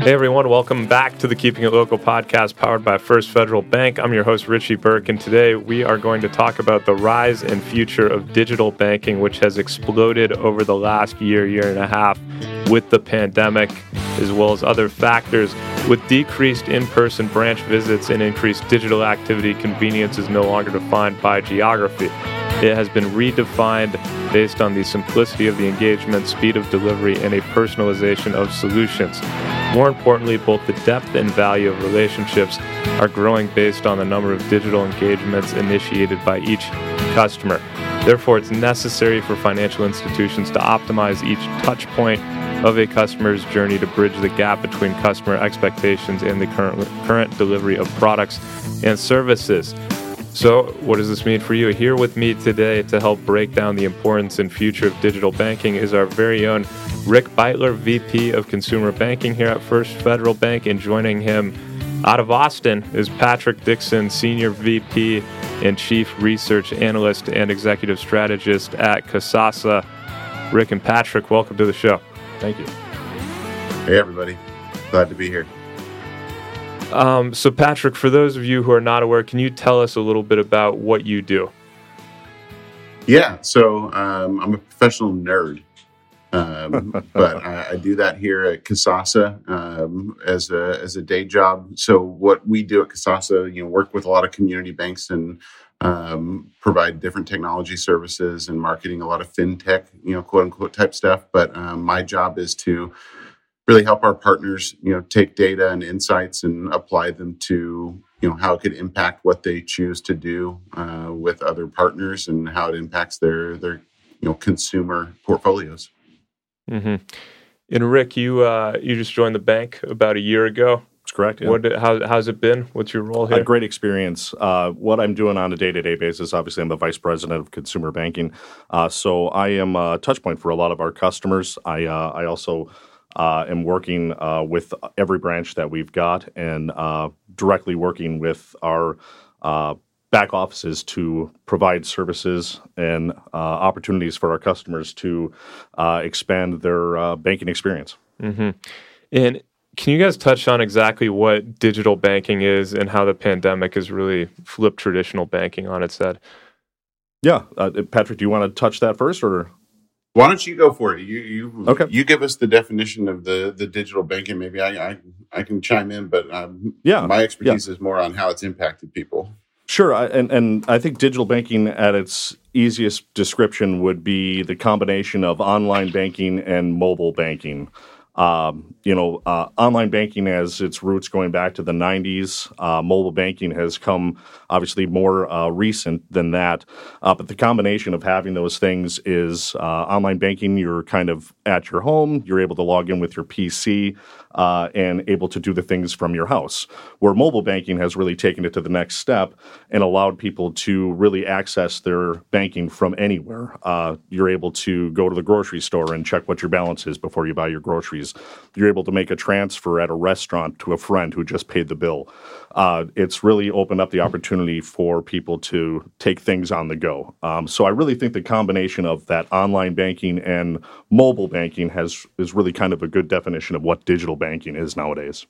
Hey everyone, welcome back to the Keeping It Local podcast powered by First Federal Bank. I'm your host, Richie Burke, and today we are going to talk about the rise and future of digital banking, which has exploded over the last year, year and a half with the pandemic, as well as other factors. With decreased in person branch visits and increased digital activity, convenience is no longer defined by geography. It has been redefined based on the simplicity of the engagement, speed of delivery, and a personalization of solutions. More importantly, both the depth and value of relationships are growing based on the number of digital engagements initiated by each customer. Therefore, it's necessary for financial institutions to optimize each touch point of a customer's journey to bridge the gap between customer expectations and the current, current delivery of products and services. So, what does this mean for you? Here with me today to help break down the importance and future of digital banking is our very own Rick Beitler, VP of Consumer Banking here at First Federal Bank, and joining him out of Austin is Patrick Dixon, Senior VP and Chief Research Analyst and Executive Strategist at Kasasa. Rick and Patrick, welcome to the show. Thank you. Hey, everybody. Glad to be here. Um, so, Patrick, for those of you who are not aware, can you tell us a little bit about what you do? Yeah, so um, I'm a professional nerd, um, but I, I, do that here at Kasasa um, as a as a day job. So, what we do at Kasasa, you know, work with a lot of community banks and um, provide different technology services and marketing, a lot of fintech, you know, quote unquote type stuff. But um, my job is to really help our partners, you know, take data and insights and apply them to, you know, how it could impact what they choose to do uh, with other partners and how it impacts their their you know consumer portfolios. Mm-hmm. And Rick, you uh, you just joined the bank about a year ago. That's correct. Yeah. What how, how's it been? What's your role here? A great experience. Uh, what I'm doing on a day to day basis, obviously, I'm the vice president of consumer banking, uh, so I am a touch point for a lot of our customers. I uh, I also uh, am working uh, with every branch that we've got and uh, directly working with our uh, back offices to provide services and uh, opportunities for our customers to uh, expand their banking experience. Mm-hmm. And can you guys touch on exactly what digital banking is and how the pandemic has really flipped traditional banking on its head? Yeah, Patrick, do you want to touch that first, or why don't you go for it? You you okay. You give us the definition of the the digital banking. Maybe I I, I can chime in, but um, yeah, my expertise yeah. is more on how it's impacted people. Sure, I, and and I think digital banking at its easiest description would be the combination of online banking and mobile banking. Um, you know, uh, online banking has its roots going back to the 90s. Uh, mobile banking has come obviously more uh, recent than that. Uh, but the combination of having those things is uh, online banking, you're kind of at your home, you're able to log in with your PC uh, and able to do the things from your house. Where mobile banking has really taken it to the next step and allowed people to really access their banking from anywhere. Uh, you're able to go to the grocery store and check what your balance is before you buy your groceries. You're able to make a transfer at a restaurant to a friend who just paid the bill. Uh, it's really opened up the opportunity for people to take things on the go. Um, so I really think the combination of that online banking and mobile banking has is really kind of a good definition of what digital banking is nowadays.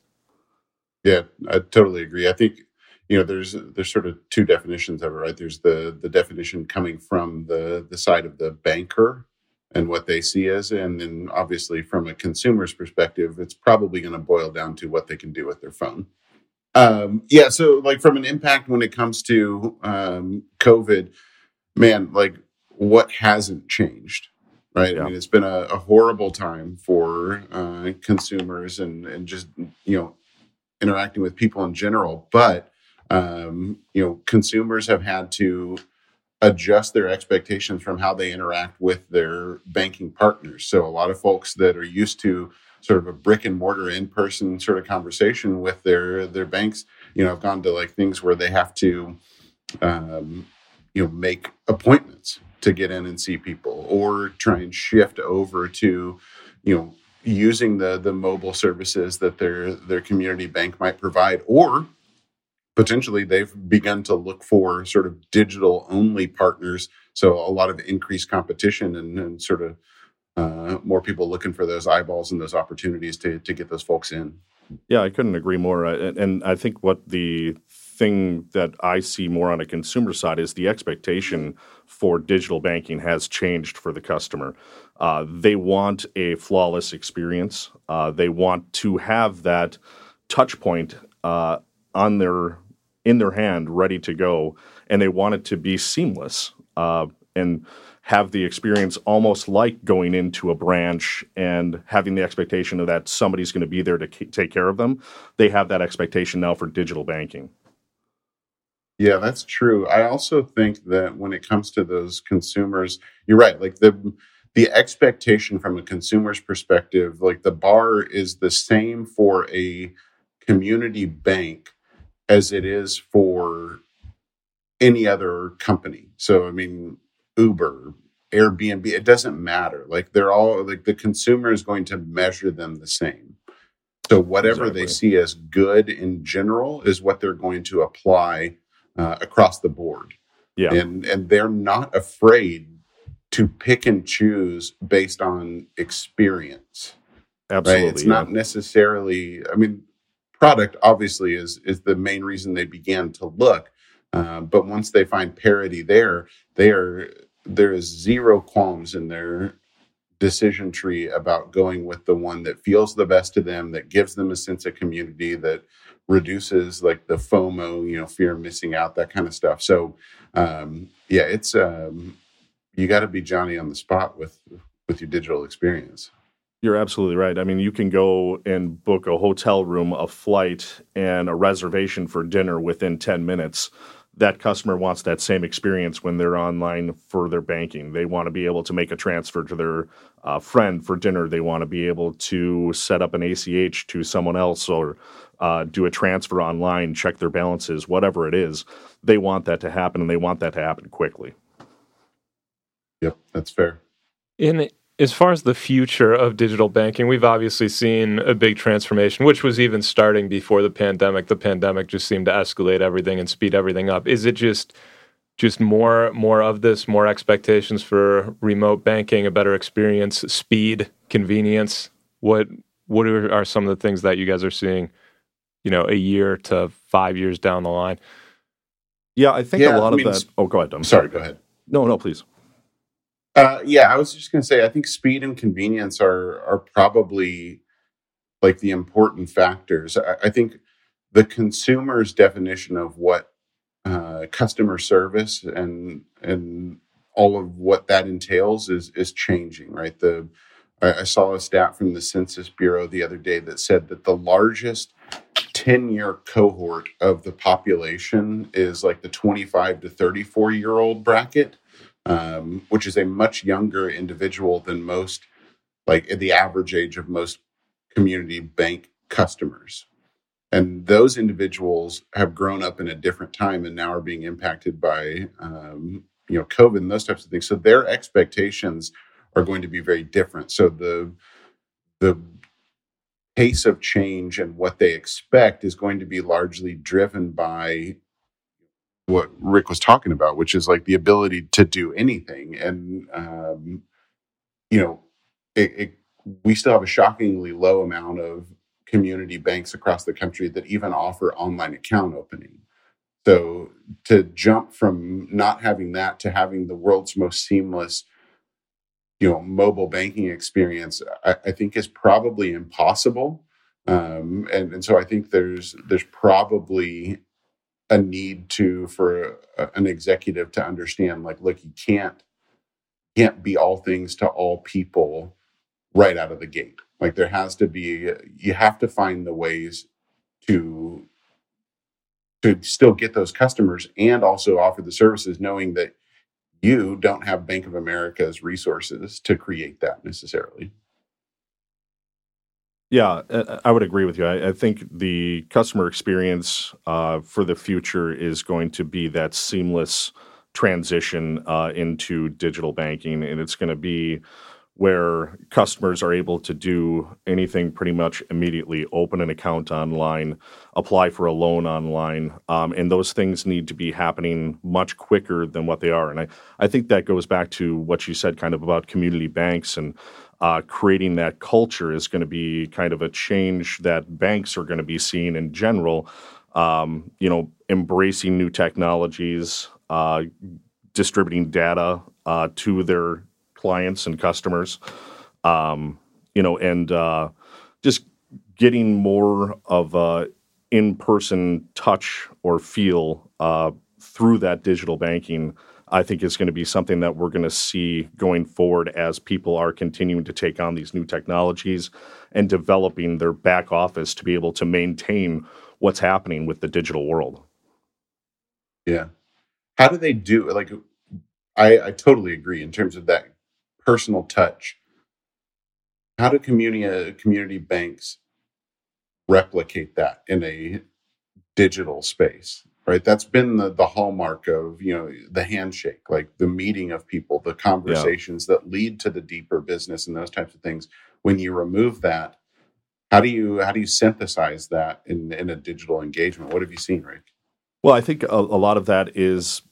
Yeah, I totally agree. I think you know there's there's sort of two definitions of it, right? There's the the definition coming from the the side of the banker and what they see as, and then obviously from a consumer's perspective, it's probably going to boil down to what they can do with their phone. Um, yeah, so like from an impact when it comes to um, COVID, man, like what hasn't changed? Right? Yeah. I mean, it's been a, a horrible time for uh, consumers and and just you know interacting with people in general. But um, you know, consumers have had to adjust their expectations from how they interact with their banking partners. So a lot of folks that are used to sort of a brick and mortar in person sort of conversation with their their banks, you know, have gone to like things where they have to um, you know make appointments to get in and see people or try and shift over to you know using the the mobile services that their their community bank might provide or potentially they've begun to look for sort of digital only partners so a lot of increased competition and, and sort of uh, more people looking for those eyeballs and those opportunities to to get those folks in Yeah, I couldn't agree more. Uh, and I think what the thing that I see more on a consumer side is the expectation for digital banking has changed for the customer. Uh, they want a flawless experience. Uh, they want to have that touch point uh, on their in their hand, ready to go, and they want it to be seamless uh, and have the experience almost like going into a branch and having the expectation of that somebody's going to be there to take care of them. They have that expectation now for digital banking. Yeah, that's true. I also think that when it comes to those consumers, you're right. Like the the expectation from a consumer's perspective, like the bar is the same for a community bank as it is for any other company. So, I mean, Uber, Airbnb, it doesn't matter. Like they're all like the consumer is going to measure them the same. So, whatever exactly. they see as good in general is what they're going to apply uh, across the board. Yeah. And, and they're not afraid to pick and choose based on experience. Absolutely. Right? It's yeah. not necessarily, I mean, product obviously is is the main reason they began to look. Uh, but once they find parity there, they are there is zero qualms in their decision tree about going with the one that feels the best to them, that gives them a sense of community, that reduces like the FOMO, you know, fear of missing out, that kind of stuff. So, um, yeah, it's um, you got to be Johnny on the spot with with your digital experience. You're absolutely right. I mean, you can go and book a hotel room, a flight, and a reservation for dinner within 10 minutes. That customer wants that same experience when they're online for their banking. They want to be able to make a transfer to their uh, friend for dinner. They want to be able to set up an ACH to someone else or uh, do a transfer online, check their balances, whatever it is. They want that to happen and they want that to happen quickly. Yep, that's fair. In as far as the future of digital banking, we've obviously seen a big transformation, which was even starting before the pandemic. The pandemic just seemed to escalate everything and speed everything up. Is it just just more more of this, more expectations for remote banking, a better experience, speed, convenience? What what are, are some of the things that you guys are seeing, you know, a year to five years down the line? Yeah, I think yeah, a lot I mean, of that. Oh, go ahead. I'm sorry. Go ahead. No, no, please. Uh, yeah, I was just going to say, I think speed and convenience are are probably like the important factors. I, I think the consumer's definition of what uh, customer service and and all of what that entails is is changing. Right. The I, I saw a stat from the Census Bureau the other day that said that the largest 10 year cohort of the population is like the 25 to 34 year old bracket um, which is a much younger individual than most, like the average age of most community bank customers. And those individuals have grown up in a different time and now are being impacted by, um, you know, COVID and those types of things. So their expectations are going to be very different. So the the pace of change and what they expect is going to be largely driven by what Rick was talking about, which is like the ability to do anything. And, um, you know, it, it, we still have a shockingly low amount of community banks across the country that even offer online account opening. So to jump from not having that to having the world's most seamless, you know, mobile banking experience, I, I think is probably impossible. Um, and, and so I think there's there's probably a need to for a, an executive to understand like look you can't can't be all things to all people right out of the gate. Like there has to be you have to find the ways to to still get those customers and also offer the services knowing that you don't have bank of america's resources to create that necessarily yeah, I would agree with you. I, I think the customer experience uh, for the future is going to be that seamless transition uh, into digital banking, and it's going to be where customers are able to do anything pretty much immediately open an account online, apply for a loan online, um, and those things need to be happening much quicker than what they are. And I, I think that goes back to what you said kind of about community banks and uh, creating that culture is going to be kind of a change that banks are going to be seeing in general. Um, you know, embracing new technologies, uh, distributing data uh, to their clients and customers, um, you know, and uh, just getting more of a in-person touch or feel uh, through that digital banking. I think is going to be something that we're going to see going forward as people are continuing to take on these new technologies and developing their back office to be able to maintain what's happening with the digital world. Yeah. How do they do like I, I totally agree in terms of that personal touch. How do community community banks replicate that in a digital space? Right, that's been the the hallmark of you know the handshake, like the meeting of people, the conversations yeah. that lead to the deeper business and those types of things. When you remove that, how do you how do you synthesize that in in a digital engagement? What have you seen, Rick? Well, I think a, a lot of that is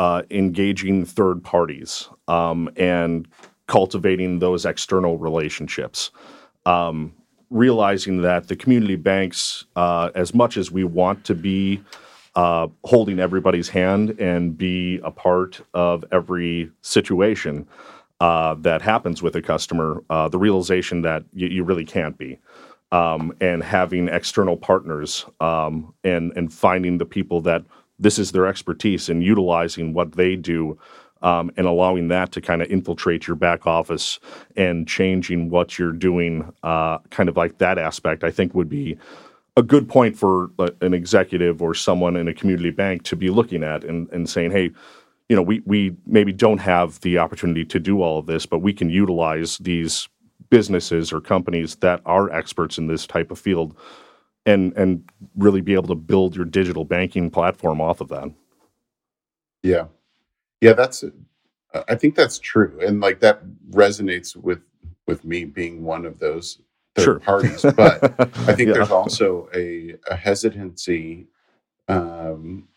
uh, engaging third parties um, and cultivating those external relationships. Um, realizing that the community banks, uh, as much as we want to be uh, holding everybody's hand and be a part of every situation uh, that happens with a customer, uh, the realization that you, you really can't be. Um, and having external partners um, and and finding the people that this is their expertise and utilizing what they do um, and allowing that to kind of infiltrate your back office and changing what you're doing, uh, kind of like that aspect, I think would be a good point for uh, an executive or someone in a community bank to be looking at and, and saying, hey, you know, we, we maybe don't have the opportunity to do all of this, but we can utilize these businesses or companies that are experts in this type of field and and really be able to build your digital banking platform off of that. Yeah, yeah, that's. I think that's true, and like that resonates with with me being one of those third sure. parties. But I think yeah. there's also a, a hesitancy um,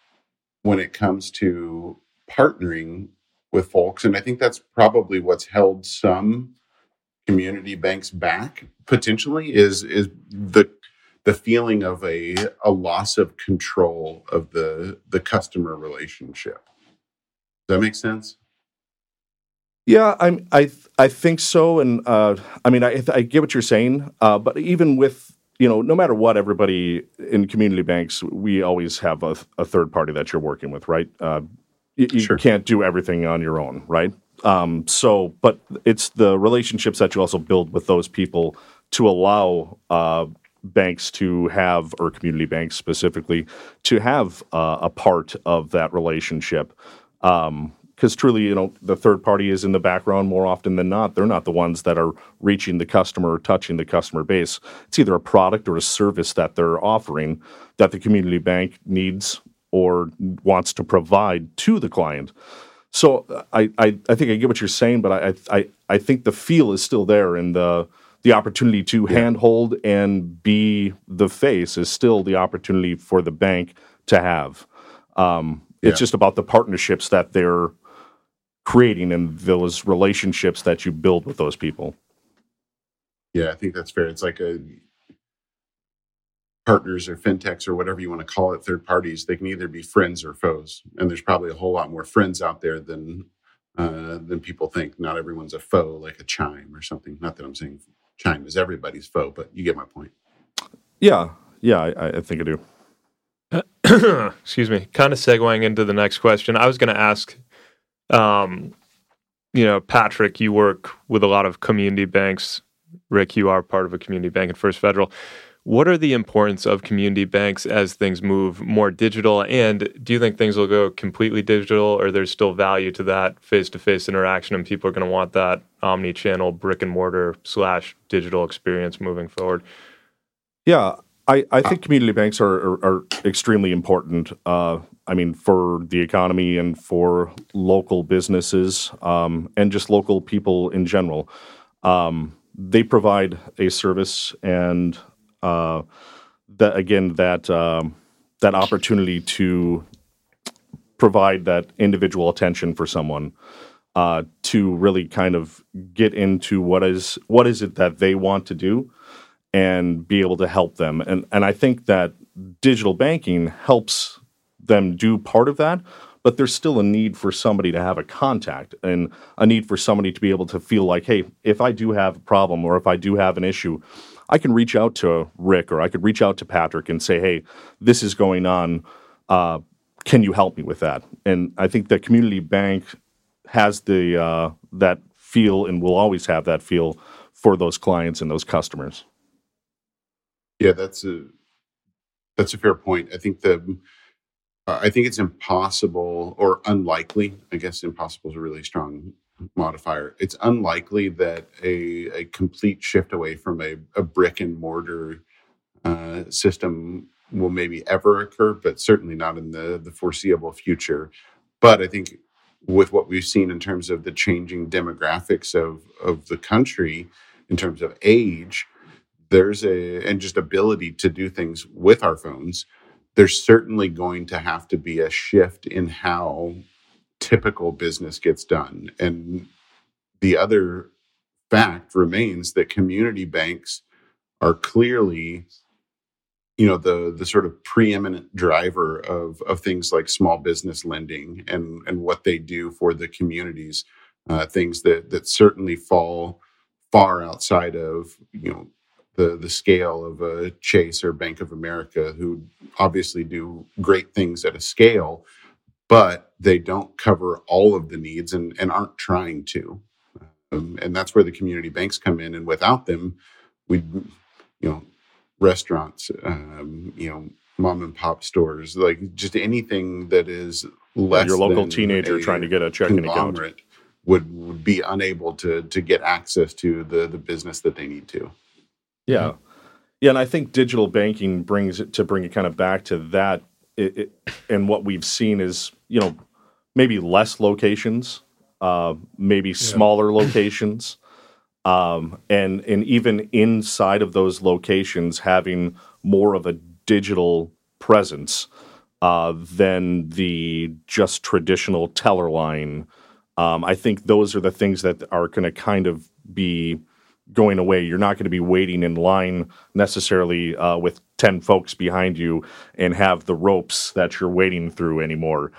when it comes to partnering with folks, and I think that's probably what's held some community banks back potentially is is the the feeling of a a loss of control of the the customer relationship. Does that make sense? Yeah, I'm. I I think so, and uh, I mean, I I get what you're saying, uh, but even with you know, no matter what, everybody in community banks, we always have a, a third party that you're working with, right? Uh, you, you sure. can't do everything on your own, right? Um, so, but it's the relationships that you also build with those people to allow uh, banks to have, or community banks specifically, to have uh, a part of that relationship. Because um, truly, you know, the third party is in the background more often than not. They're not the ones that are reaching the customer or touching the customer base. It's either a product or a service that they're offering that the community bank needs or wants to provide to the client. So I, I, I think I get what you're saying, but I, I, I think the feel is still there, and the the opportunity to yeah. handhold and be the face is still the opportunity for the bank to have. Um, it's yeah. just about the partnerships that they're creating and those relationships that you build with those people. Yeah, I think that's fair. It's like a partners or fintechs or whatever you want to call it, third parties. They can either be friends or foes, and there's probably a whole lot more friends out there than uh, than people think. Not everyone's a foe, like a chime or something. Not that I'm saying chime is everybody's foe, but you get my point. Yeah, yeah, I, I think I do. excuse me. Kind of segueing into the next question, I was going to ask. Um, you know, Patrick, you work with a lot of community banks. Rick, you are part of a community bank at First Federal. What are the importance of community banks as things move more digital? And do you think things will go completely digital or there's still value to that face to face interaction and people are going to want that omni channel brick and mortar slash digital experience moving forward? Yeah, I, I think community banks are, are, are extremely important. Uh, I mean, for the economy and for local businesses um, and just local people in general. Um, they provide a service and uh, that again that um, that opportunity to provide that individual attention for someone uh, to really kind of get into what is what is it that they want to do and be able to help them. And and I think that digital banking helps them do part of that but there's still a need for somebody to have a contact and a need for somebody to be able to feel like hey if I do have a problem or if I do have an issue I can reach out to Rick or I could reach out to Patrick and say hey this is going on. Uh, can you help me with that? And I think the community bank has the uh, that feel and will always have that feel for those clients and those customers. Yeah, that's a that's a fair point. I think the uh, I think it's impossible or unlikely. I guess impossible is a really strong modifier. It's unlikely that a, a complete shift away from a, a brick and mortar uh, system will maybe ever occur, but certainly not in the, the foreseeable future. But I think with what we've seen in terms of the changing demographics of of the country in terms of age there's a and just ability to do things with our phones there's certainly going to have to be a shift in how typical business gets done. And the other fact remains that community banks are clearly you know the the sort of preeminent driver of of things like small business lending and and what they do for the communities uh, things that that certainly fall far outside of you know the the scale of a Chase or Bank of America who obviously do great things at a scale but they don't cover all of the needs and and aren't trying to um, and that's where the community banks come in and without them we you know restaurants, um, you know, mom and pop stores, like just anything that is less your local teenager trying to get a checking account would, would be unable to to get access to the the business that they need to. Yeah, yeah, and I think digital banking brings it to bring it kind of back to that. It, it, and what we've seen is you know maybe less locations, uh, maybe yeah. smaller locations. Um, and and even inside of those locations, having more of a digital presence uh, than the just traditional teller line. Um, I think those are the things that are going to kind of be going away. You're not going to be waiting in line necessarily uh, with 10 folks behind you and have the ropes that you're waiting through anymore.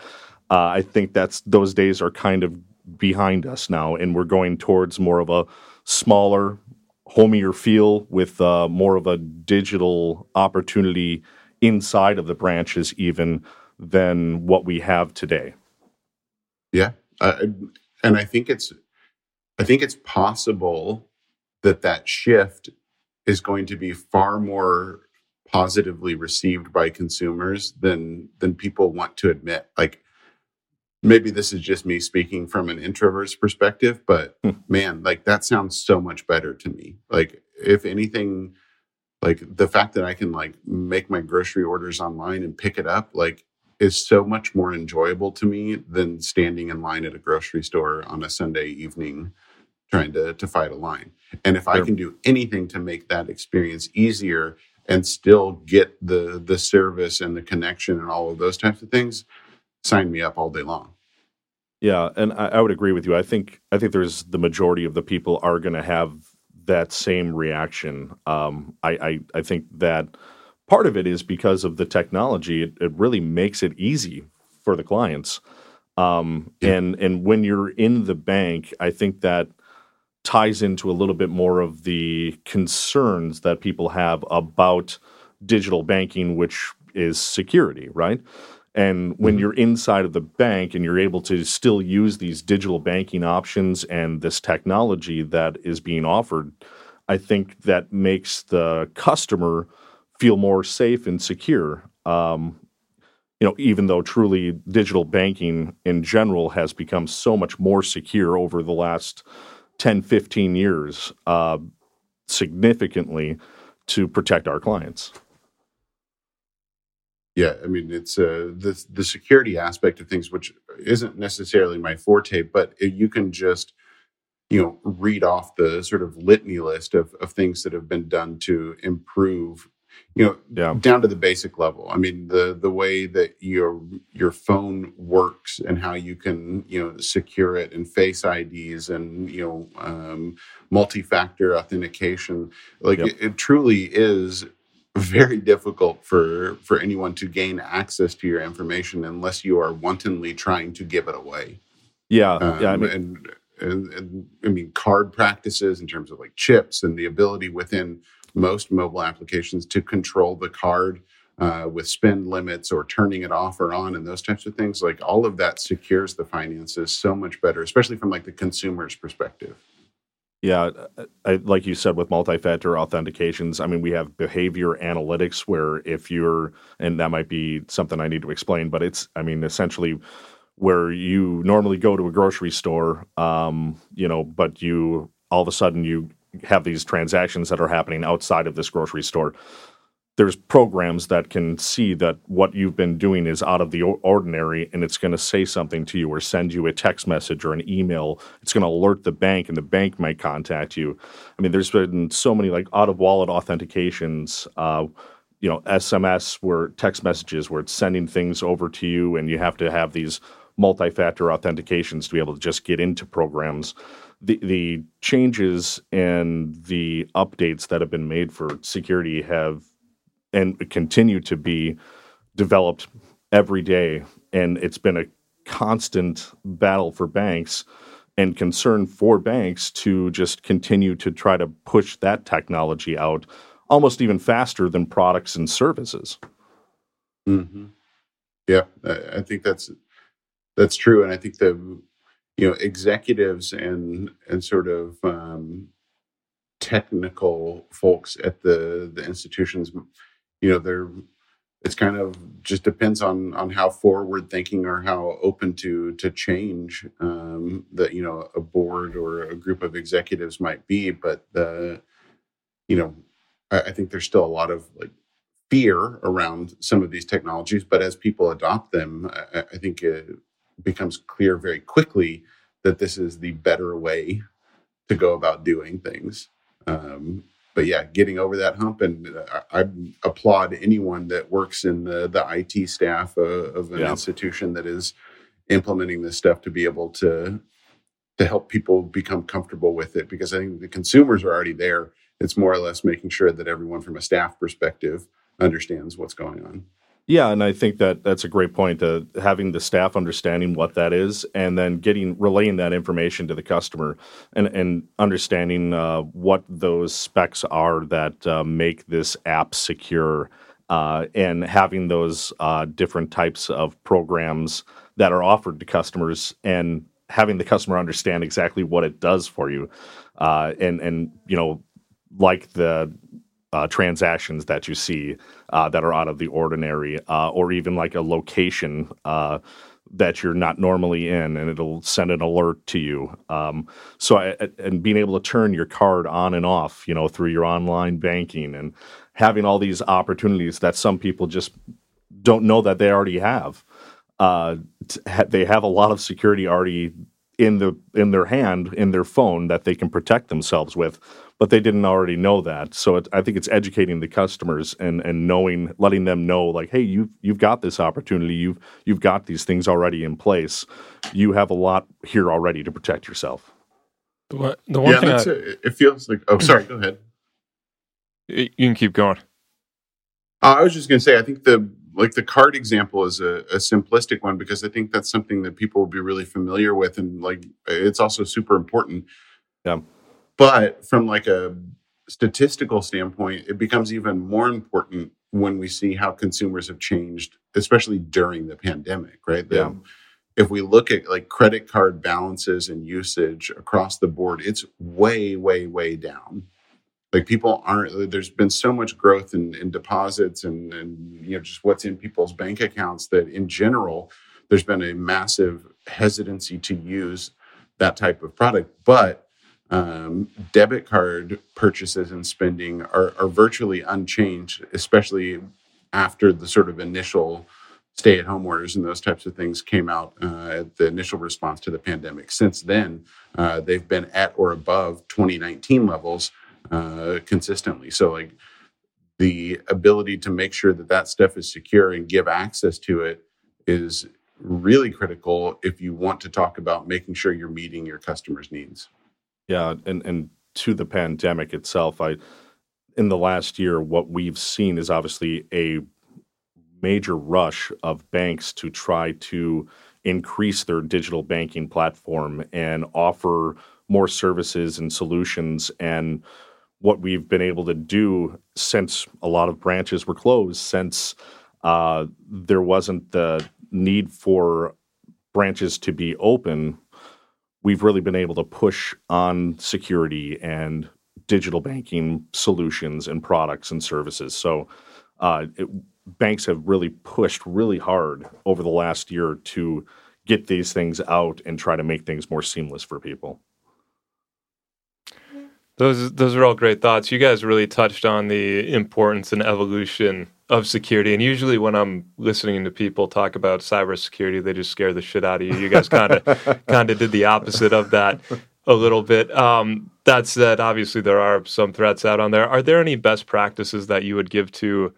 Uh, I think that's those days are kind of behind us now, and we're going towards more of a smaller, homier feel with uh, more of a digital opportunity inside of the branches, even than what we have today. Yeah, uh, and I think it's, I think it's possible that that shift is going to be far more positively received by consumers than than people want to admit. Like maybe this is just me speaking from an introvert's perspective, but hmm. man, like that sounds so much better to me. Like if anything, like the fact that I can like make my grocery orders online and pick it up, like is so much more enjoyable to me than standing in line at a grocery store on a Sunday evening trying to to fight a line. And if sure. I can do anything to make that experience easier and still get the the service and the connection and all of those types of things, sign me up all day long. Yeah, and I, I would agree with you. I think I think there's the majority of the people are going to have that same reaction. Um, I, I, I think that part of it is because of the technology. It, it really makes it easy for the clients. Um, yeah. And and when you're in the bank, I think that ties into a little bit more of the concerns that people have about digital banking, which is security, right? And when mm-hmm. you're inside of the bank and you're able to still use these digital banking options and this technology that is being offered, I think that makes the customer feel more safe and secure. Um, you know, even though truly digital banking in general has become so much more secure over the last 10, 15 years, uh, significantly to protect our clients. Yeah, I mean it's uh, the the security aspect of things, which isn't necessarily my forte, but you can just you know read off the sort of litany list of, of things that have been done to improve you know yeah. down to the basic level i mean the the way that your your phone works and how you can you know secure it and face ids and you know um, multi-factor authentication like yep. it, it truly is very difficult for for anyone to gain access to your information unless you are wantonly trying to give it away yeah um, yeah I mean, and, and, and i mean card practices in terms of like chips and the ability within most mobile applications to control the card uh, with spend limits or turning it off or on and those types of things. Like all of that secures the finances so much better especially from like the consumer's perspective. Yeah I, like you said with multi-factor authentications i mean we have behavior analytics where if you're and that might be something i need to explain but it's i mean essentially where you normally go to a grocery store um, you know but you all of a sudden you have these transactions that are happening outside of this grocery store. There's programs that can see that what you've been doing is out of the ordinary and it's going to say something to you or send you a text message or an email. It's going to alert the bank and the bank might contact you. I mean, there's been so many like out of wallet authentications. Uh, you know, SMS where text messages where it's sending things over to you and you have to have these multi factor authentications to be able to just get into programs the the changes and the updates that have been made for security have and continue to be developed every day and it's been a constant battle for banks and concern for banks to just continue to try to push that technology out almost even faster than products and services. Mm-hmm. Yeah, I think that's that's true, and I think the you know executives and and sort of um, technical folks at the the institutions you know they're it's kind of just depends on on how forward thinking or how open to to change um, that you know a board or a group of executives might be. But the you know I, I think there's still a lot of like fear around some of these technologies. But as people adopt them i, I think it, becomes clear very quickly that this is the better way to go about doing things. Um, but yeah, getting over that hump, and uh, I, applaud anyone that works in the, the IT staff uh, of an yeah. institution that is implementing this stuff to be able to to help people become comfortable with it. Because I think the consumers are already there. It's more or less making sure that everyone from a staff perspective understands what's going on. Yeah, and I think that that's a great point. Uh, having the staff understanding what that is, and then getting relaying that information to the customer, and and understanding uh, what those specs are that uh, make this app secure, uh, and having those uh, different types of programs that are offered to customers, and having the customer understand exactly what it does for you, uh, and and you know, like the uh, transactions that you see uh, that are out of the ordinary, uh, or even like a location uh, that you're not normally in, and it'll send an alert to you. Um, so, I, and being able to turn your card on and off, you know, through your online banking, and having all these opportunities that some people just don't know that they already have. Uh, they have a lot of security already in the in their hand in their phone that they can protect themselves with but they didn't already know that so it, i think it's educating the customers and and knowing letting them know like hey you've you've got this opportunity you've you've got these things already in place you have a lot here already to protect yourself the one, the one yeah, thing that's I, it. it feels like oh sorry go ahead you can keep going uh, i was just going to say i think the like the card example is a, a, simplistic one because I think that's something that people will be really familiar with, and like it's also super important. Yeah. But from like a statistical standpoint, it becomes even more important when we see how consumers have changed, especially during the pandemic, right? The, yeah. If we look at like credit card balances and usage across the board, it's way, way, way down like people aren't uh, there's been so much growth in, in deposits and, and you know just what's in people's bank accounts that in general there's been a massive hesitancy to use that type of product but um, debit card purchases and spending are, are virtually unchanged especially after the sort of initial stay at home orders and those types of things came out uh, at the initial response to the pandemic. Since then, uh, they've been at or above 2019 levels uh, consistently. So, like the ability to make sure that that stuff is secure and give access to it is really critical if you want to talk about making sure you're meeting your customers' needs. Yeah, and and to the pandemic itself, I in the last year, what we've seen is obviously a major rush of banks to try to increase their digital banking platform and offer more services and solutions. And what we've been able to do since a lot of branches were closed, since uh, there wasn't the need for branches to be open, we've really been able to push on security and digital banking solutions and products and services. So uh, it, banks have really pushed really hard over the last year to get these things out and try to make things more seamless for people. Those those are all great thoughts. You guys really touched on the importance and evolution of security. And usually when I'm listening to people talk about cybersecurity, they just scare the shit out of you. You guys kind of kind of did the opposite of that a little bit. Um, that said, obviously there are some threats out on there. Are there any best practices that you would give to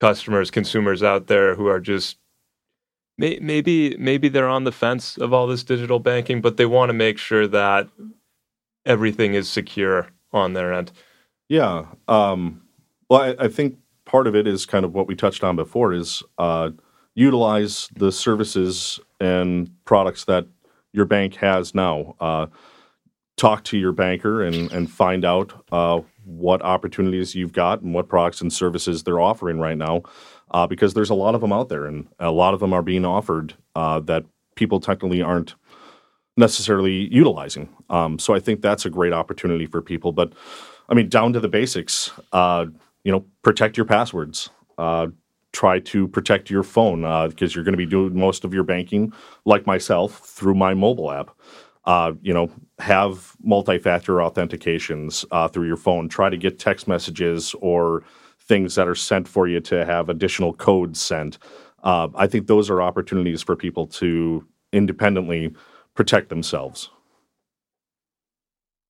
customers, consumers out there who are just maybe maybe they're on the fence of all this digital banking, but they want to make sure that everything is secure on their end. Yeah. Um, well, I, I, think part of it is kind of what we touched on before is uh, utilize the services and products that your bank has now. Uh, talk to your banker and, and find out uh, what opportunities you've got and what products and services they're offering right now, uh, because there's a lot of them out there, and a lot of them are being offered uh, that people technically aren't necessarily utilizing. Um, so I think that's a great opportunity for people. But I mean, down to the basics, uh, you know, protect your passwords. Uh, try to protect your phone because uh, you're going to be doing most of your banking, like myself, through my mobile app. Uh, you know, have multi-factor authentications uh, through your phone. Try to get text messages or things that are sent for you to have additional codes sent. Uh, I think those are opportunities for people to independently protect themselves.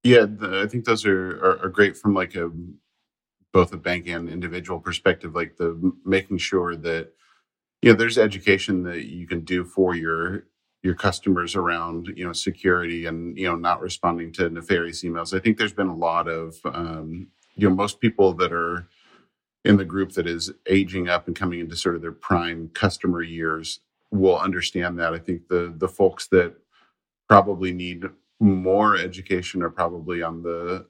Yeah, the, I think those are, are, are great from like a both a bank and individual perspective. Like the making sure that you know there's education that you can do for your your customers around you know security and you know not responding to nefarious emails. I think there's been a lot of um, you know most people that are in the group that is aging up and coming into sort of their prime customer years will understand that. I think the the folks that probably need more education are probably on the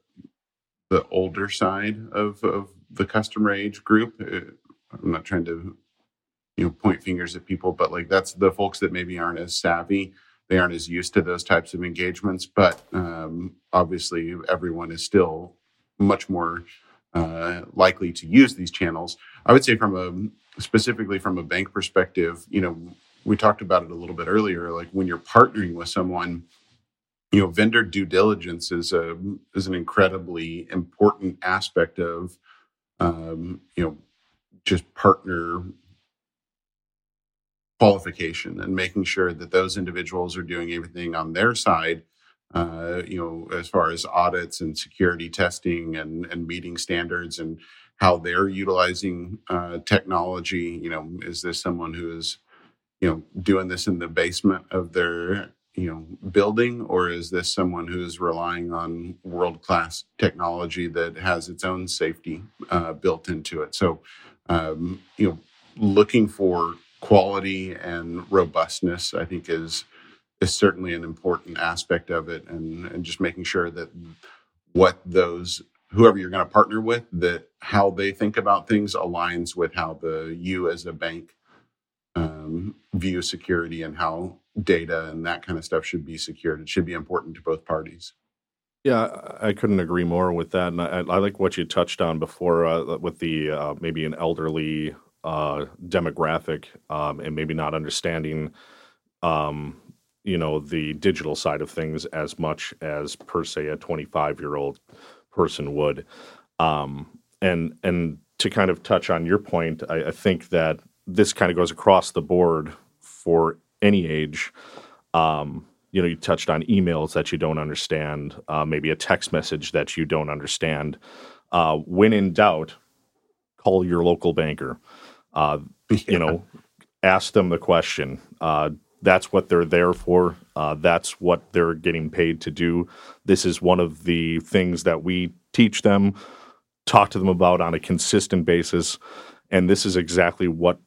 the older side of of the customer age group. Uh, I'm not trying to you know point fingers at people but like that's the folks that maybe aren't as savvy they aren't as used to those types of engagements but um, obviously everyone is still much more uh, likely to use these channels i would say from a specifically from a bank perspective you know we talked about it a little bit earlier like when you're partnering with someone you know vendor due diligence is a is an incredibly important aspect of um, you know just partner qualification and making sure that those individuals are doing everything on their side uh, you know as far as audits and security testing and and meeting standards and how they're utilizing uh, technology. You know is this someone who is you know doing this in the basement of their you know building or is this someone who's relying on world class technology that has its own safety uh, built into it? So um, you know looking for quality and robustness, I think is is certainly an important aspect of it, and and just making sure that what those whoever you're going to partner with that how they think about things aligns with how the you as a bank um, view security and how data and that kind of stuff should be secured. It should be important to both parties. Yeah, I couldn't agree more with that, and I, I like what you touched on before uh, with the uh, maybe an elderly uh, demographic um, and maybe not understanding, um, you know, the digital side of things as much as per se a 25 year old person would. Um, and and to kind of touch on your point, I, I think that this kind of goes across the board for any age. Um, you know, you touched on emails that you don't understand, uh, maybe a text message that you don't understand. Uh, when in doubt, call your local banker. Uh, You know, ask them the question. Uh, that's what they're there for. Uh, that's what they're getting paid to do. This is one of the things that we teach them, talk to them about on a consistent basis, and this is exactly what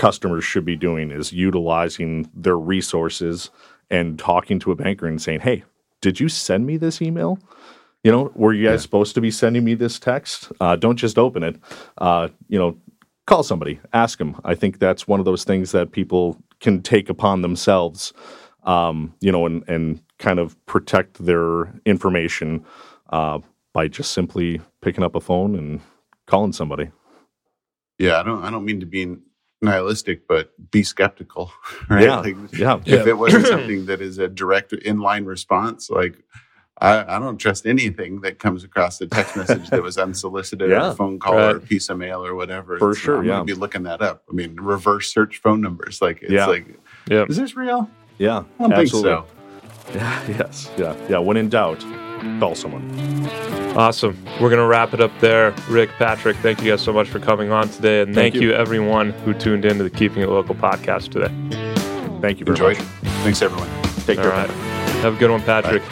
customers should be doing: is utilizing their resources and talking to a banker and saying, "Hey, did you send me this email?" You know, were you guys Yeah. supposed to be sending me this text? Uh, don't just open it. Uh, you know, call somebody, ask them. I think that's one of those things that people can take upon themselves, um, you know, and, and kind of protect their information uh, by just simply picking up a phone and calling somebody. Yeah, I don't I don't mean to be nihilistic, but be skeptical, right? Yeah, Like, yeah. if it wasn't something that is a direct inline response, like I, I don't trust anything that comes across a text message that was unsolicited or Yeah, a phone call or a piece of mail or whatever. For It's- sure, I'm yeah. gonna be looking that up. I mean, reverse search phone numbers. Like it's Yeah. like, Yeah. is this real? Yeah, I don't absolutely. think so. Yeah, yes, yeah, yeah. When in doubt, call someone. Awesome. We're going to wrap it up there. Rick, Patrick, thank you guys so much for coming on today. And thank, Thank you. you. everyone who tuned in to the Keeping It Local podcast today. Thank you very Enjoyed much. Thanks everyone. Take All care. right. Have a good one, Patrick.